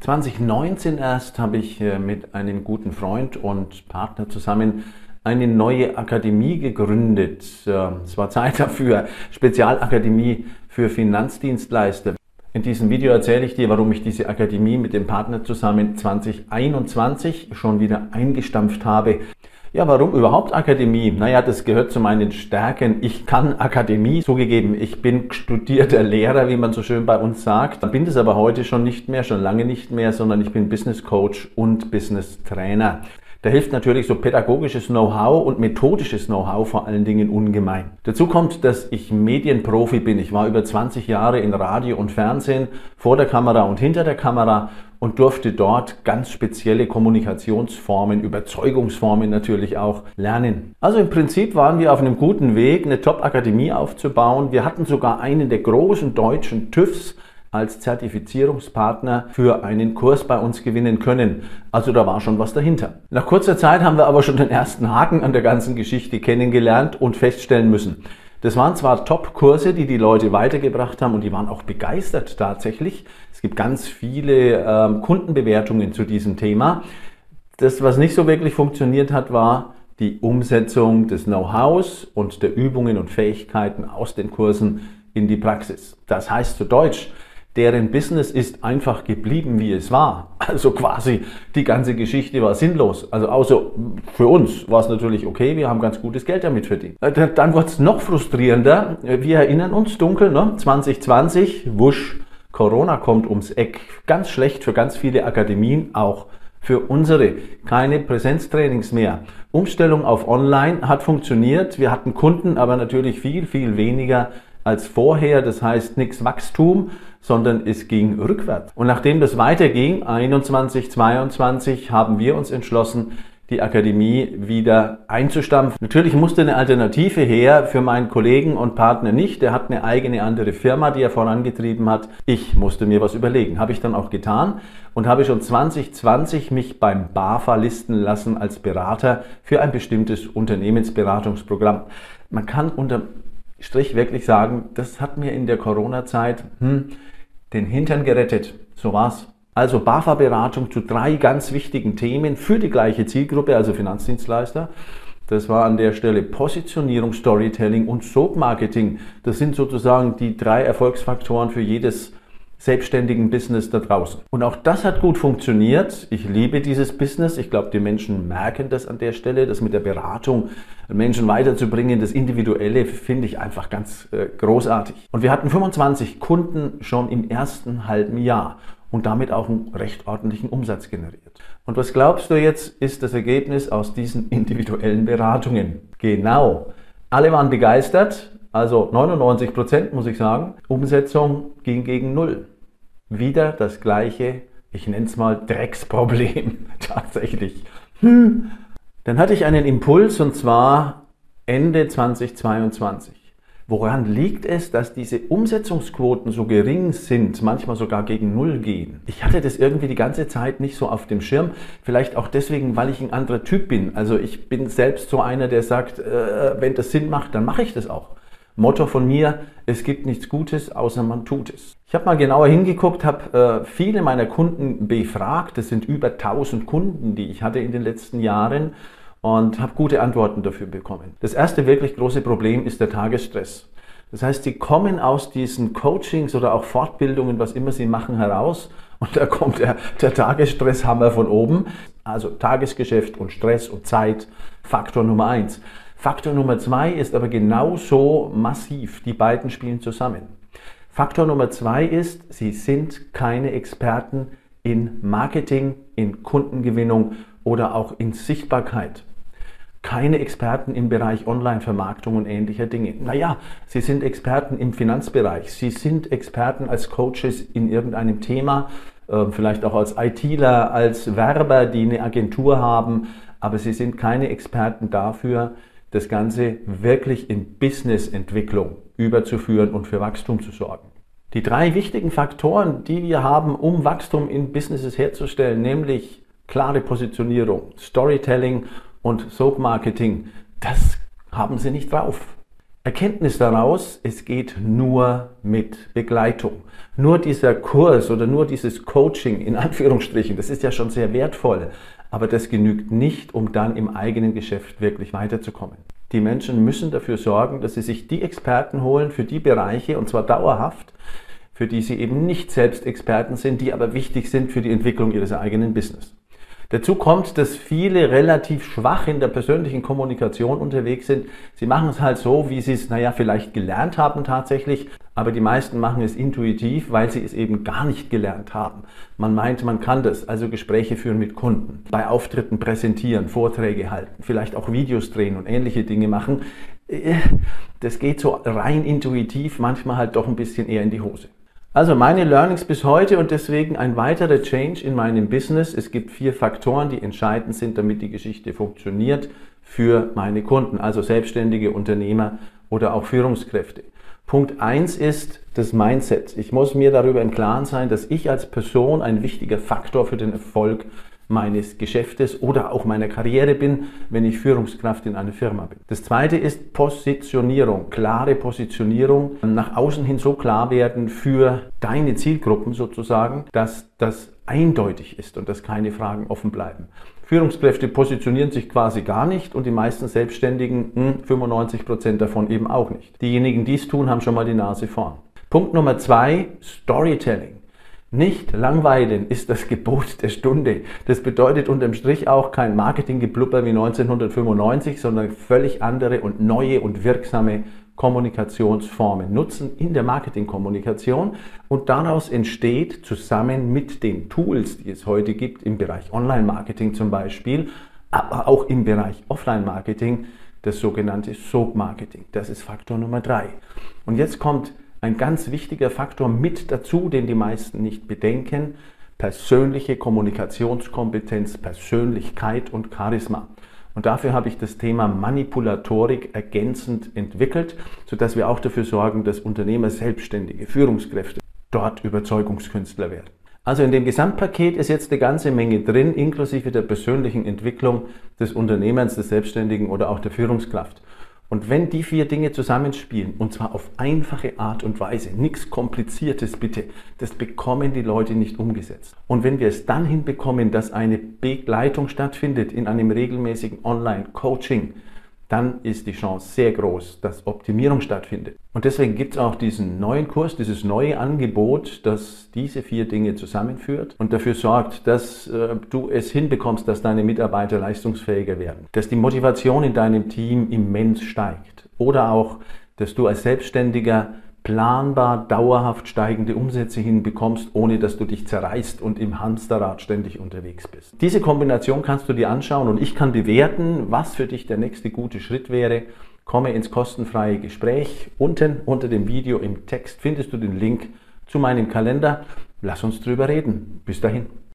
2019 erst habe ich äh, mit einem guten Freund und Partner zusammen eine neue Akademie gegründet. Ähm, es war Zeit dafür, Spezialakademie für Finanzdienstleister. In diesem Video erzähle ich dir, warum ich diese Akademie mit dem Partner zusammen 2021 schon wieder eingestampft habe. Ja, warum überhaupt Akademie? Naja, das gehört zu meinen Stärken. Ich kann Akademie, zugegeben, ich bin studierter Lehrer, wie man so schön bei uns sagt. Bin das aber heute schon nicht mehr, schon lange nicht mehr, sondern ich bin Business Coach und Business Trainer. Da hilft natürlich so pädagogisches Know-how und methodisches Know-how vor allen Dingen ungemein. Dazu kommt, dass ich Medienprofi bin. Ich war über 20 Jahre in Radio und Fernsehen, vor der Kamera und hinter der Kamera und durfte dort ganz spezielle Kommunikationsformen, Überzeugungsformen natürlich auch lernen. Also im Prinzip waren wir auf einem guten Weg, eine Top-Akademie aufzubauen. Wir hatten sogar einen der großen deutschen TÜVs als Zertifizierungspartner für einen Kurs bei uns gewinnen können. Also da war schon was dahinter. Nach kurzer Zeit haben wir aber schon den ersten Haken an der ganzen Geschichte kennengelernt und feststellen müssen. Das waren zwar Top-Kurse, die die Leute weitergebracht haben und die waren auch begeistert tatsächlich. Es gibt ganz viele ähm, Kundenbewertungen zu diesem Thema. Das, was nicht so wirklich funktioniert hat, war die Umsetzung des Know-hows und der Übungen und Fähigkeiten aus den Kursen in die Praxis. Das heißt zu Deutsch, deren Business ist einfach geblieben, wie es war. Also quasi die ganze Geschichte war sinnlos. Also außer für uns war es natürlich okay, wir haben ganz gutes Geld damit verdient. Äh, dann wird es noch frustrierender. Wir erinnern uns dunkel, ne? 2020, wusch, Corona kommt ums Eck. Ganz schlecht für ganz viele Akademien, auch für unsere. Keine Präsenztrainings mehr. Umstellung auf Online hat funktioniert. Wir hatten Kunden, aber natürlich viel, viel weniger als vorher. Das heißt nichts Wachstum, sondern es ging rückwärts. Und nachdem das weiterging, 21, 22, haben wir uns entschlossen, die Akademie wieder einzustampfen. Natürlich musste eine Alternative her für meinen Kollegen und Partner nicht. Der hat eine eigene andere Firma, die er vorangetrieben hat. Ich musste mir was überlegen. Habe ich dann auch getan und habe schon 2020 mich beim BAFA listen lassen als Berater für ein bestimmtes Unternehmensberatungsprogramm. Man kann unter Strich wirklich sagen, das hat mir in der Corona-Zeit hm, den Hintern gerettet. So war's. Also BAFA-Beratung zu drei ganz wichtigen Themen für die gleiche Zielgruppe, also Finanzdienstleister. Das war an der Stelle Positionierung, Storytelling und Soap-Marketing. Das sind sozusagen die drei Erfolgsfaktoren für jedes selbstständigen Business da draußen. Und auch das hat gut funktioniert. Ich liebe dieses Business. Ich glaube, die Menschen merken das an der Stelle, das mit der Beratung Menschen weiterzubringen. Das Individuelle finde ich einfach ganz äh, großartig. Und wir hatten 25 Kunden schon im ersten halben Jahr und damit auch einen recht ordentlichen Umsatz generiert. Und was glaubst du jetzt ist das Ergebnis aus diesen individuellen Beratungen? Genau. Alle waren begeistert, also 99 Prozent muss ich sagen. Umsetzung ging gegen Null. Wieder das gleiche, ich nenne es mal Drecksproblem tatsächlich. Hm. Dann hatte ich einen Impuls und zwar Ende 2022. Woran liegt es, dass diese Umsetzungsquoten so gering sind, manchmal sogar gegen Null gehen? Ich hatte das irgendwie die ganze Zeit nicht so auf dem Schirm. Vielleicht auch deswegen, weil ich ein anderer Typ bin. Also ich bin selbst so einer, der sagt, äh, wenn das Sinn macht, dann mache ich das auch. Motto von mir, es gibt nichts Gutes, außer man tut es. Ich habe mal genauer hingeguckt, habe äh, viele meiner Kunden befragt. Das sind über 1000 Kunden, die ich hatte in den letzten Jahren und habe gute Antworten dafür bekommen. Das erste wirklich große Problem ist der Tagesstress. Das heißt, sie kommen aus diesen Coachings oder auch Fortbildungen, was immer sie machen, heraus und da kommt der, der Tagesstresshammer von oben. Also Tagesgeschäft und Stress und Zeit, Faktor Nummer eins. Faktor Nummer zwei ist aber genauso massiv. Die beiden spielen zusammen. Faktor Nummer zwei ist, sie sind keine Experten in Marketing, in Kundengewinnung oder auch in Sichtbarkeit. Keine Experten im Bereich Online-Vermarktung und ähnlicher Dinge. Naja, sie sind Experten im Finanzbereich. Sie sind Experten als Coaches in irgendeinem Thema, äh, vielleicht auch als ITler, als Werber, die eine Agentur haben. Aber sie sind keine Experten dafür, das Ganze wirklich in Business-Entwicklung überzuführen und für Wachstum zu sorgen. Die drei wichtigen Faktoren, die wir haben, um Wachstum in Businesses herzustellen, nämlich klare Positionierung, Storytelling und Soap Marketing, das haben sie nicht drauf. Erkenntnis daraus, es geht nur mit Begleitung. Nur dieser Kurs oder nur dieses Coaching in Anführungsstrichen, das ist ja schon sehr wertvoll, aber das genügt nicht, um dann im eigenen Geschäft wirklich weiterzukommen. Die Menschen müssen dafür sorgen, dass sie sich die Experten holen für die Bereiche, und zwar dauerhaft, für die sie eben nicht selbst Experten sind, die aber wichtig sind für die Entwicklung ihres eigenen Business. Dazu kommt, dass viele relativ schwach in der persönlichen Kommunikation unterwegs sind. Sie machen es halt so, wie sie es, naja, vielleicht gelernt haben tatsächlich, aber die meisten machen es intuitiv, weil sie es eben gar nicht gelernt haben. Man meint, man kann das, also Gespräche führen mit Kunden, bei Auftritten präsentieren, Vorträge halten, vielleicht auch Videos drehen und ähnliche Dinge machen. Äh, das geht so rein intuitiv, manchmal halt doch ein bisschen eher in die Hose. Also meine Learnings bis heute und deswegen ein weiterer Change in meinem Business. Es gibt vier Faktoren, die entscheidend sind, damit die Geschichte funktioniert für meine Kunden, also selbstständige Unternehmer oder auch Führungskräfte. Punkt eins ist das Mindset. Ich muss mir darüber im Klaren sein, dass ich als Person ein wichtiger Faktor für den Erfolg meines Geschäftes oder auch meiner Karriere bin, wenn ich Führungskraft in einer Firma bin. Das zweite ist Positionierung, klare Positionierung, nach außen hin so klar werden für deine Zielgruppen sozusagen, dass das eindeutig ist und dass keine Fragen offen bleiben. Führungskräfte positionieren sich quasi gar nicht und die meisten Selbstständigen, 95 hm, Prozent davon eben auch nicht. Diejenigen, die es tun, haben schon mal die Nase vorn. Punkt Nummer zwei, Storytelling. Nicht langweilen ist das Gebot der Stunde. Das bedeutet unterm Strich auch kein Marketinggeblubber wie 1995, sondern völlig andere und neue und wirksame Kommunikationsformen nutzen in der Marketingkommunikation und daraus entsteht zusammen mit den Tools, die es heute gibt im Bereich Online-Marketing zum Beispiel, aber auch im Bereich Offline-Marketing, das sogenannte Soap-Marketing. Das ist Faktor Nummer drei. Und jetzt kommt ein ganz wichtiger Faktor mit dazu, den die meisten nicht bedenken, persönliche Kommunikationskompetenz, Persönlichkeit und Charisma. Und dafür habe ich das Thema Manipulatorik ergänzend entwickelt, sodass wir auch dafür sorgen, dass Unternehmer, Selbstständige, Führungskräfte dort Überzeugungskünstler werden. Also in dem Gesamtpaket ist jetzt eine ganze Menge drin, inklusive der persönlichen Entwicklung des Unternehmens, des Selbstständigen oder auch der Führungskraft. Und wenn die vier Dinge zusammenspielen, und zwar auf einfache Art und Weise, nichts Kompliziertes bitte, das bekommen die Leute nicht umgesetzt. Und wenn wir es dann hinbekommen, dass eine Begleitung stattfindet in einem regelmäßigen Online-Coaching, dann ist die Chance sehr groß, dass Optimierung stattfindet. Und deswegen gibt es auch diesen neuen Kurs, dieses neue Angebot, das diese vier Dinge zusammenführt und dafür sorgt, dass äh, du es hinbekommst, dass deine Mitarbeiter leistungsfähiger werden, dass die Motivation in deinem Team immens steigt oder auch, dass du als Selbstständiger planbar dauerhaft steigende Umsätze hinbekommst, ohne dass du dich zerreißt und im Hamsterrad ständig unterwegs bist. Diese Kombination kannst du dir anschauen und ich kann bewerten, was für dich der nächste gute Schritt wäre. Komme ins kostenfreie Gespräch. Unten unter dem Video im Text findest du den Link zu meinem Kalender. Lass uns drüber reden. Bis dahin.